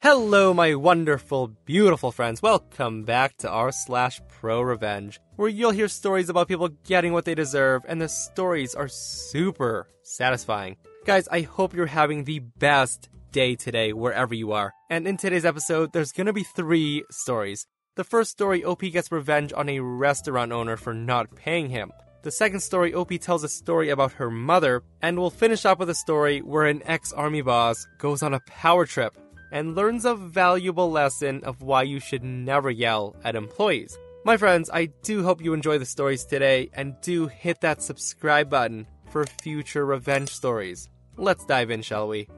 Hello, my wonderful, beautiful friends. Welcome back to r slash pro revenge, where you'll hear stories about people getting what they deserve, and the stories are super satisfying. Guys, I hope you're having the best day today, wherever you are. And in today's episode, there's gonna be three stories. The first story, OP gets revenge on a restaurant owner for not paying him. The second story, OP tells a story about her mother, and we'll finish up with a story where an ex army boss goes on a power trip and learns a valuable lesson of why you should never yell at employees. My friends, I do hope you enjoy the stories today and do hit that subscribe button for future revenge stories. Let's dive in, shall we?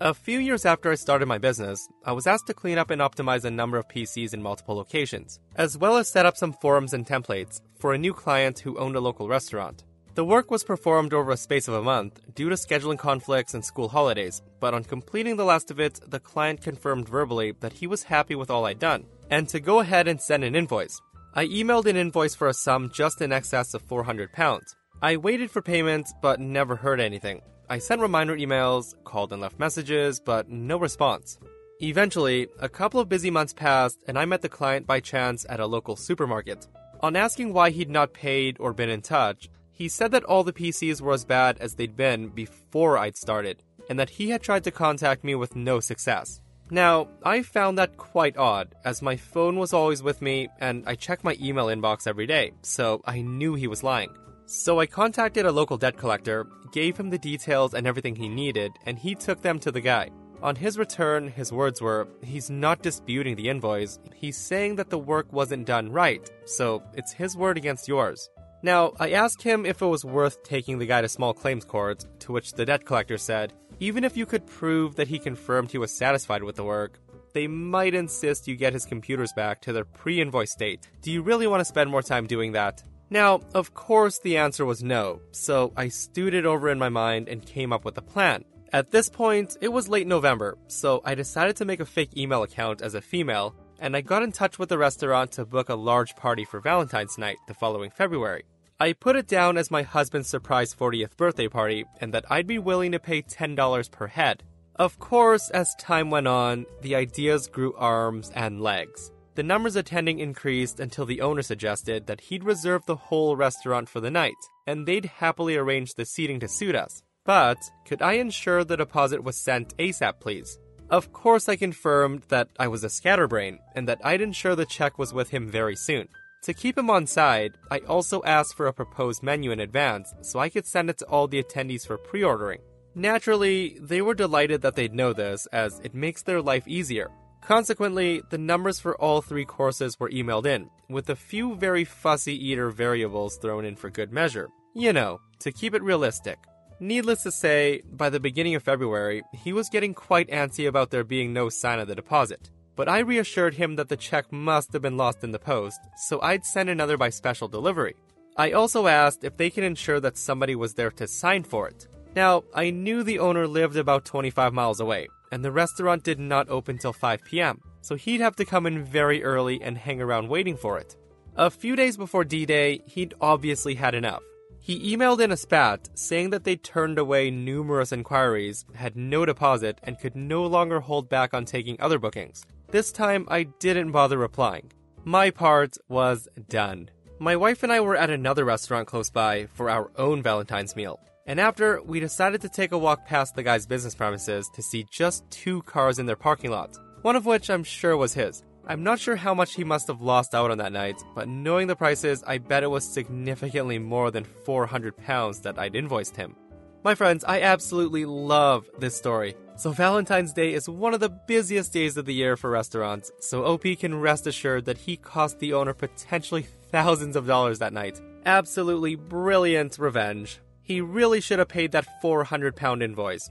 A few years after I started my business, I was asked to clean up and optimize a number of PCs in multiple locations, as well as set up some forums and templates for a new client who owned a local restaurant. The work was performed over a space of a month due to scheduling conflicts and school holidays, but on completing the last of it, the client confirmed verbally that he was happy with all I'd done, and to go ahead and send an invoice. I emailed an invoice for a sum just in excess of 400 pounds. I waited for payment, but never heard anything. I sent reminder emails, called and left messages, but no response. Eventually, a couple of busy months passed, and I met the client by chance at a local supermarket. On asking why he'd not paid or been in touch, he said that all the PCs were as bad as they'd been before I'd started, and that he had tried to contact me with no success. Now, I found that quite odd, as my phone was always with me and I checked my email inbox every day, so I knew he was lying. So I contacted a local debt collector, gave him the details and everything he needed, and he took them to the guy. On his return, his words were, he's not disputing the invoice, he's saying that the work wasn't done right, so it's his word against yours. Now, I asked him if it was worth taking the guy to small claims court, to which the debt collector said, even if you could prove that he confirmed he was satisfied with the work, they might insist you get his computers back to their pre invoice state. Do you really want to spend more time doing that? Now, of course, the answer was no, so I stewed it over in my mind and came up with a plan. At this point, it was late November, so I decided to make a fake email account as a female, and I got in touch with the restaurant to book a large party for Valentine's night the following February. I put it down as my husband's surprise 40th birthday party and that I'd be willing to pay $10 per head. Of course, as time went on, the ideas grew arms and legs. The numbers attending increased until the owner suggested that he'd reserve the whole restaurant for the night, and they'd happily arrange the seating to suit us. But could I ensure the deposit was sent ASAP, please? Of course, I confirmed that I was a scatterbrain and that I'd ensure the check was with him very soon. To keep him on side, I also asked for a proposed menu in advance so I could send it to all the attendees for pre ordering. Naturally, they were delighted that they'd know this, as it makes their life easier. Consequently, the numbers for all three courses were emailed in, with a few very fussy eater variables thrown in for good measure. You know, to keep it realistic. Needless to say, by the beginning of February, he was getting quite antsy about there being no sign of the deposit. But I reassured him that the check must have been lost in the post, so I'd send another by special delivery. I also asked if they can ensure that somebody was there to sign for it. Now, I knew the owner lived about 25 miles away, and the restaurant did not open till 5 p.m., so he'd have to come in very early and hang around waiting for it. A few days before D Day, he'd obviously had enough. He emailed in a spat saying that they'd turned away numerous inquiries, had no deposit, and could no longer hold back on taking other bookings. This time, I didn't bother replying. My part was done. My wife and I were at another restaurant close by for our own Valentine's meal. And after, we decided to take a walk past the guy's business premises to see just two cars in their parking lot, one of which I'm sure was his. I'm not sure how much he must have lost out on that night, but knowing the prices, I bet it was significantly more than 400 pounds that I'd invoiced him. My friends, I absolutely love this story. So Valentine's Day is one of the busiest days of the year for restaurants, so OP can rest assured that he cost the owner potentially thousands of dollars that night. Absolutely brilliant revenge. He really should have paid that 400 pound invoice.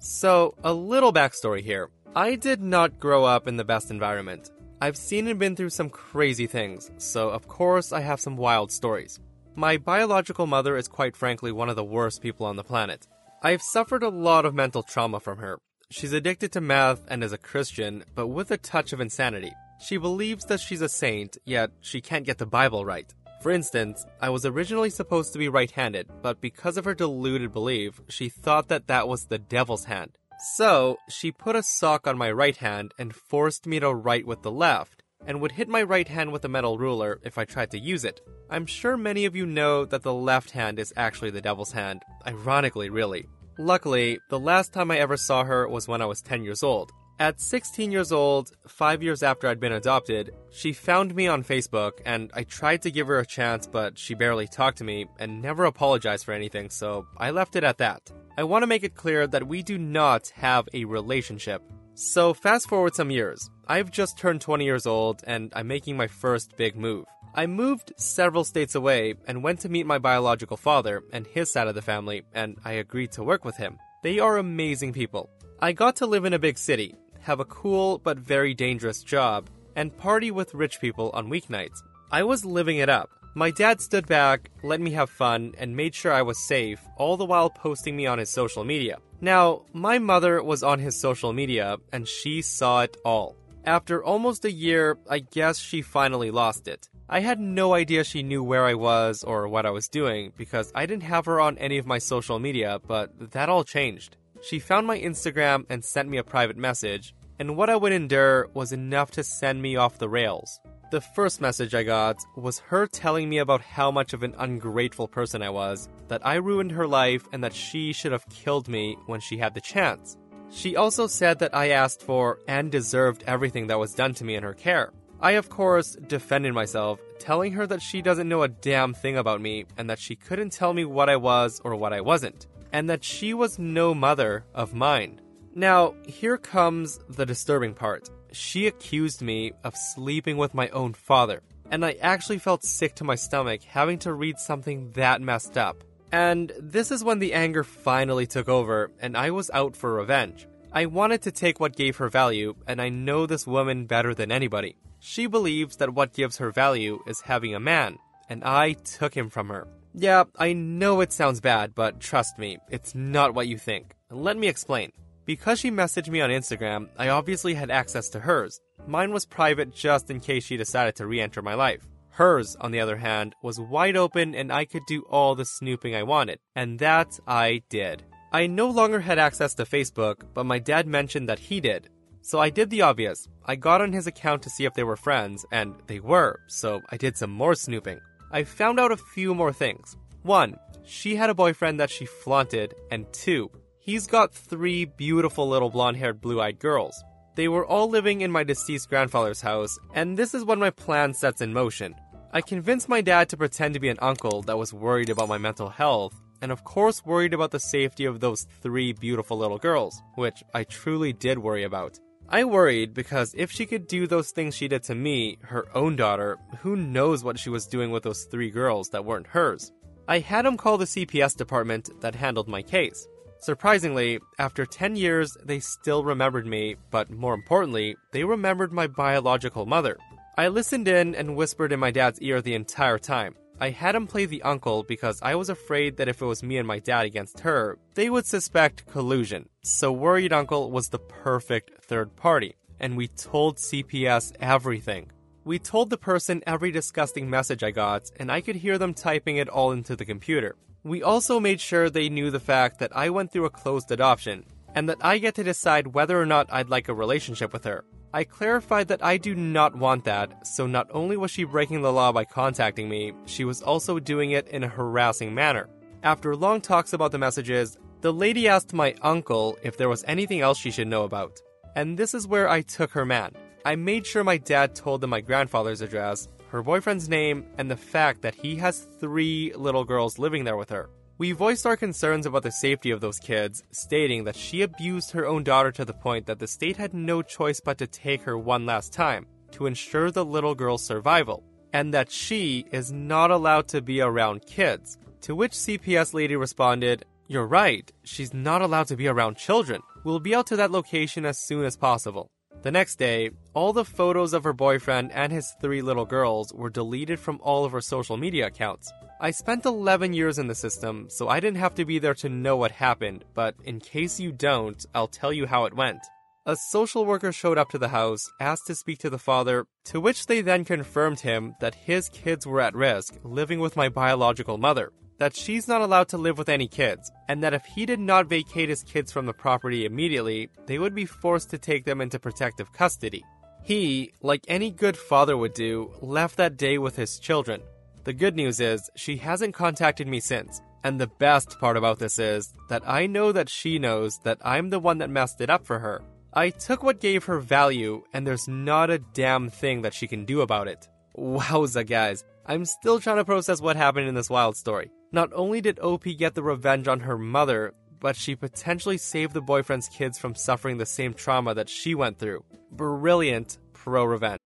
So, a little backstory here. I did not grow up in the best environment. I've seen and been through some crazy things, so of course I have some wild stories. My biological mother is quite frankly one of the worst people on the planet. I've suffered a lot of mental trauma from her. She's addicted to meth and is a Christian, but with a touch of insanity. She believes that she's a saint, yet she can't get the Bible right. For instance, I was originally supposed to be right handed, but because of her deluded belief, she thought that that was the devil's hand. So, she put a sock on my right hand and forced me to write with the left, and would hit my right hand with a metal ruler if I tried to use it. I'm sure many of you know that the left hand is actually the devil's hand, ironically, really. Luckily, the last time I ever saw her was when I was 10 years old. At 16 years old, five years after I'd been adopted, she found me on Facebook and I tried to give her a chance, but she barely talked to me and never apologized for anything, so I left it at that. I want to make it clear that we do not have a relationship. So, fast forward some years. I've just turned 20 years old and I'm making my first big move. I moved several states away and went to meet my biological father and his side of the family, and I agreed to work with him. They are amazing people. I got to live in a big city, have a cool but very dangerous job, and party with rich people on weeknights. I was living it up. My dad stood back, let me have fun, and made sure I was safe, all the while posting me on his social media. Now, my mother was on his social media, and she saw it all. After almost a year, I guess she finally lost it. I had no idea she knew where I was or what I was doing because I didn't have her on any of my social media, but that all changed. She found my Instagram and sent me a private message, and what I would endure was enough to send me off the rails. The first message I got was her telling me about how much of an ungrateful person I was, that I ruined her life, and that she should have killed me when she had the chance. She also said that I asked for and deserved everything that was done to me in her care. I, of course, defended myself, telling her that she doesn't know a damn thing about me and that she couldn't tell me what I was or what I wasn't and that she was no mother of mine. Now, here comes the disturbing part. She accused me of sleeping with my own father, and I actually felt sick to my stomach having to read something that messed up. And this is when the anger finally took over, and I was out for revenge. I wanted to take what gave her value, and I know this woman better than anybody. She believes that what gives her value is having a man, and I took him from her. Yeah, I know it sounds bad, but trust me, it's not what you think. Let me explain. Because she messaged me on Instagram, I obviously had access to hers. Mine was private just in case she decided to re enter my life. Hers, on the other hand, was wide open and I could do all the snooping I wanted. And that I did. I no longer had access to Facebook, but my dad mentioned that he did. So I did the obvious. I got on his account to see if they were friends, and they were, so I did some more snooping. I found out a few more things. One, she had a boyfriend that she flaunted, and two, he's got three beautiful little blonde haired, blue eyed girls. They were all living in my deceased grandfather's house, and this is when my plan sets in motion. I convinced my dad to pretend to be an uncle that was worried about my mental health, and of course worried about the safety of those three beautiful little girls, which I truly did worry about. I worried because if she could do those things she did to me, her own daughter, who knows what she was doing with those three girls that weren't hers. I had him call the CPS department that handled my case. Surprisingly, after 10 years, they still remembered me, but more importantly, they remembered my biological mother. I listened in and whispered in my dad's ear the entire time. I had him play the uncle because I was afraid that if it was me and my dad against her, they would suspect collusion. So Worried Uncle was the perfect third party, and we told CPS everything. We told the person every disgusting message I got, and I could hear them typing it all into the computer. We also made sure they knew the fact that I went through a closed adoption, and that I get to decide whether or not I'd like a relationship with her. I clarified that I do not want that, so not only was she breaking the law by contacting me, she was also doing it in a harassing manner. After long talks about the messages, the lady asked my uncle if there was anything else she should know about. And this is where I took her man. I made sure my dad told them my grandfather's address, her boyfriend's name, and the fact that he has three little girls living there with her. We voiced our concerns about the safety of those kids, stating that she abused her own daughter to the point that the state had no choice but to take her one last time to ensure the little girl's survival, and that she is not allowed to be around kids. To which CPS lady responded, You're right, she's not allowed to be around children. We'll be out to that location as soon as possible. The next day, all the photos of her boyfriend and his three little girls were deleted from all of her social media accounts. I spent 11 years in the system, so I didn't have to be there to know what happened, but in case you don't, I'll tell you how it went. A social worker showed up to the house, asked to speak to the father, to which they then confirmed him that his kids were at risk, living with my biological mother, that she's not allowed to live with any kids, and that if he did not vacate his kids from the property immediately, they would be forced to take them into protective custody. He, like any good father would do, left that day with his children. The good news is, she hasn't contacted me since. And the best part about this is that I know that she knows that I'm the one that messed it up for her. I took what gave her value, and there's not a damn thing that she can do about it. Wowza, guys. I'm still trying to process what happened in this wild story. Not only did OP get the revenge on her mother, but she potentially saved the boyfriend's kids from suffering the same trauma that she went through. Brilliant pro revenge.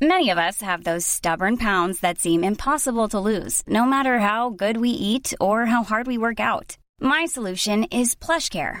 Many of us have those stubborn pounds that seem impossible to lose, no matter how good we eat or how hard we work out. My solution is PlushCare.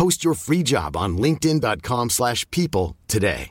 Post your free job on linkedin.com/people slash people today.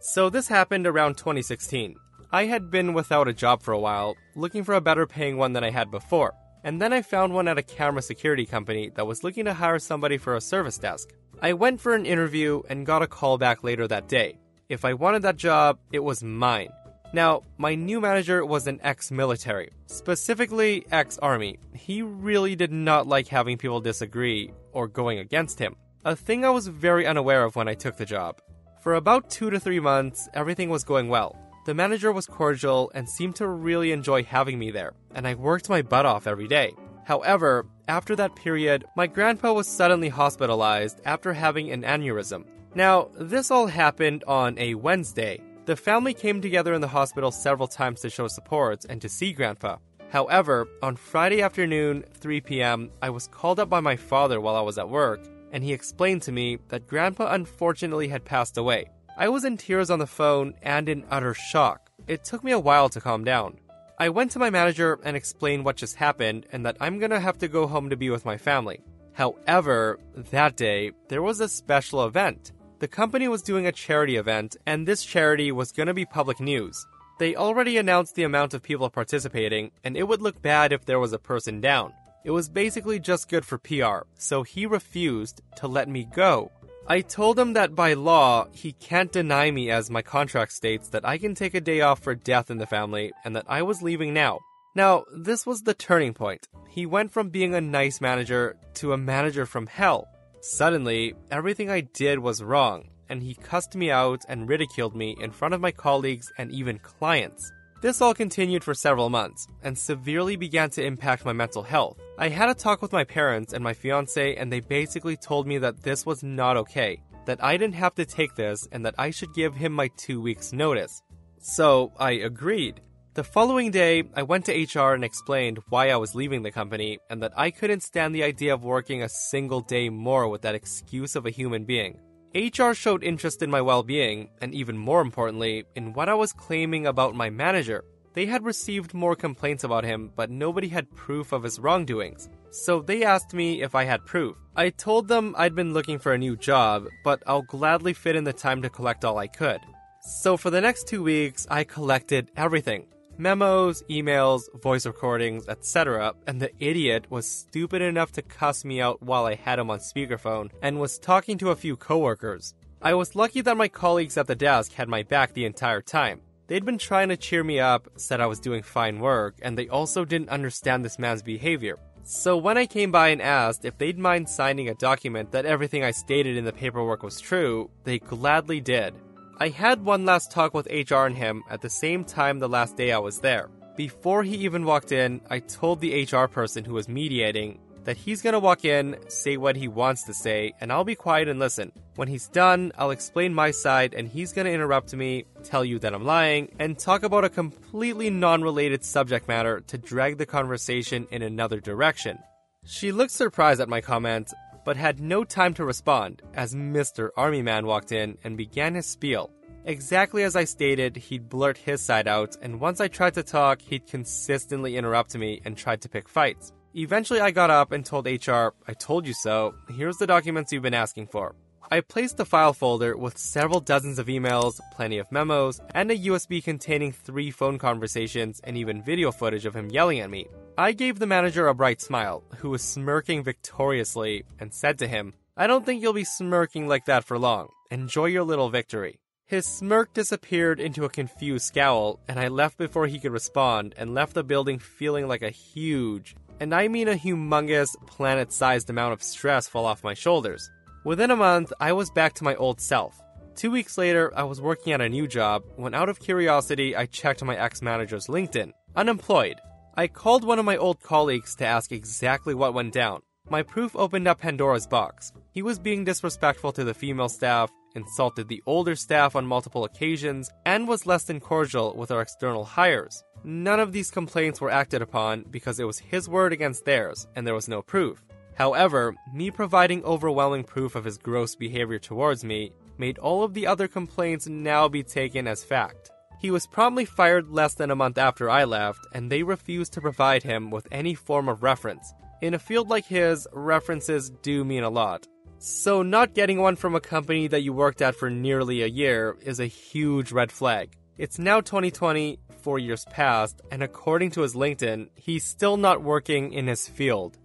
So this happened around 2016. I had been without a job for a while, looking for a better paying one than I had before. And then I found one at a camera security company that was looking to hire somebody for a service desk. I went for an interview and got a call back later that day. If I wanted that job, it was mine. Now, my new manager was an ex military, specifically ex army. He really did not like having people disagree or going against him, a thing I was very unaware of when I took the job. For about two to three months, everything was going well. The manager was cordial and seemed to really enjoy having me there, and I worked my butt off every day. However, after that period, my grandpa was suddenly hospitalized after having an aneurysm. Now, this all happened on a Wednesday. The family came together in the hospital several times to show support and to see grandpa. However, on Friday afternoon, 3 p.m., I was called up by my father while I was at work, and he explained to me that grandpa unfortunately had passed away. I was in tears on the phone and in utter shock. It took me a while to calm down. I went to my manager and explained what just happened and that I'm gonna have to go home to be with my family. However, that day, there was a special event. The company was doing a charity event, and this charity was gonna be public news. They already announced the amount of people participating, and it would look bad if there was a person down. It was basically just good for PR, so he refused to let me go. I told him that by law, he can't deny me as my contract states that I can take a day off for death in the family and that I was leaving now. Now, this was the turning point. He went from being a nice manager to a manager from hell. Suddenly, everything I did was wrong, and he cussed me out and ridiculed me in front of my colleagues and even clients. This all continued for several months and severely began to impact my mental health. I had a talk with my parents and my fiance, and they basically told me that this was not okay, that I didn't have to take this, and that I should give him my two weeks' notice. So I agreed. The following day, I went to HR and explained why I was leaving the company and that I couldn't stand the idea of working a single day more with that excuse of a human being. HR showed interest in my well being, and even more importantly, in what I was claiming about my manager. They had received more complaints about him, but nobody had proof of his wrongdoings. So they asked me if I had proof. I told them I'd been looking for a new job, but I'll gladly fit in the time to collect all I could. So for the next two weeks, I collected everything memos, emails, voice recordings, etc. And the idiot was stupid enough to cuss me out while I had him on speakerphone and was talking to a few coworkers. I was lucky that my colleagues at the desk had my back the entire time. They'd been trying to cheer me up, said I was doing fine work, and they also didn't understand this man's behavior. So when I came by and asked if they'd mind signing a document that everything I stated in the paperwork was true, they gladly did. I had one last talk with HR and him at the same time the last day I was there. Before he even walked in, I told the HR person who was mediating that he's gonna walk in, say what he wants to say, and I'll be quiet and listen. When he's done, I'll explain my side, and he's gonna interrupt me, tell you that I'm lying, and talk about a completely non related subject matter to drag the conversation in another direction. She looked surprised at my comment, but had no time to respond as Mr. Army Man walked in and began his spiel. Exactly as I stated, he'd blurt his side out, and once I tried to talk, he'd consistently interrupt me and tried to pick fights. Eventually, I got up and told HR, I told you so, here's the documents you've been asking for. I placed the file folder with several dozens of emails, plenty of memos, and a USB containing three phone conversations and even video footage of him yelling at me. I gave the manager a bright smile, who was smirking victoriously, and said to him, I don't think you'll be smirking like that for long. Enjoy your little victory. His smirk disappeared into a confused scowl, and I left before he could respond and left the building feeling like a huge, and I mean a humongous, planet sized amount of stress fall off my shoulders. Within a month, I was back to my old self. Two weeks later, I was working at a new job when, out of curiosity, I checked my ex manager's LinkedIn. Unemployed. I called one of my old colleagues to ask exactly what went down. My proof opened up Pandora's box. He was being disrespectful to the female staff, insulted the older staff on multiple occasions, and was less than cordial with our external hires. None of these complaints were acted upon because it was his word against theirs, and there was no proof. However, me providing overwhelming proof of his gross behavior towards me made all of the other complaints now be taken as fact. He was promptly fired less than a month after I left, and they refused to provide him with any form of reference. In a field like his, references do mean a lot. So, not getting one from a company that you worked at for nearly a year is a huge red flag. It's now 2020, four years past, and according to his LinkedIn, he's still not working in his field.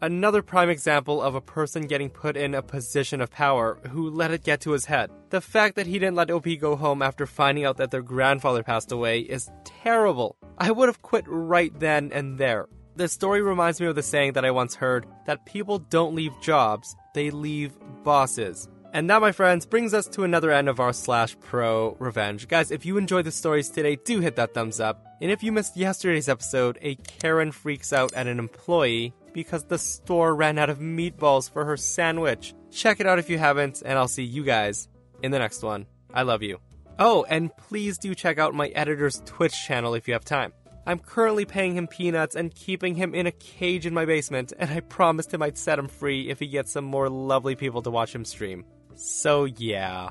Another prime example of a person getting put in a position of power who let it get to his head. The fact that he didn't let OP go home after finding out that their grandfather passed away is terrible. I would have quit right then and there. This story reminds me of the saying that I once heard that people don't leave jobs, they leave bosses. And that, my friends, brings us to another end of our slash pro revenge. Guys, if you enjoyed the stories today, do hit that thumbs up. And if you missed yesterday's episode, a Karen freaks out at an employee because the store ran out of meatballs for her sandwich. Check it out if you haven't, and I'll see you guys in the next one. I love you. Oh, and please do check out my editor's Twitch channel if you have time. I'm currently paying him peanuts and keeping him in a cage in my basement, and I promised him I'd set him free if he gets some more lovely people to watch him stream. So, yeah.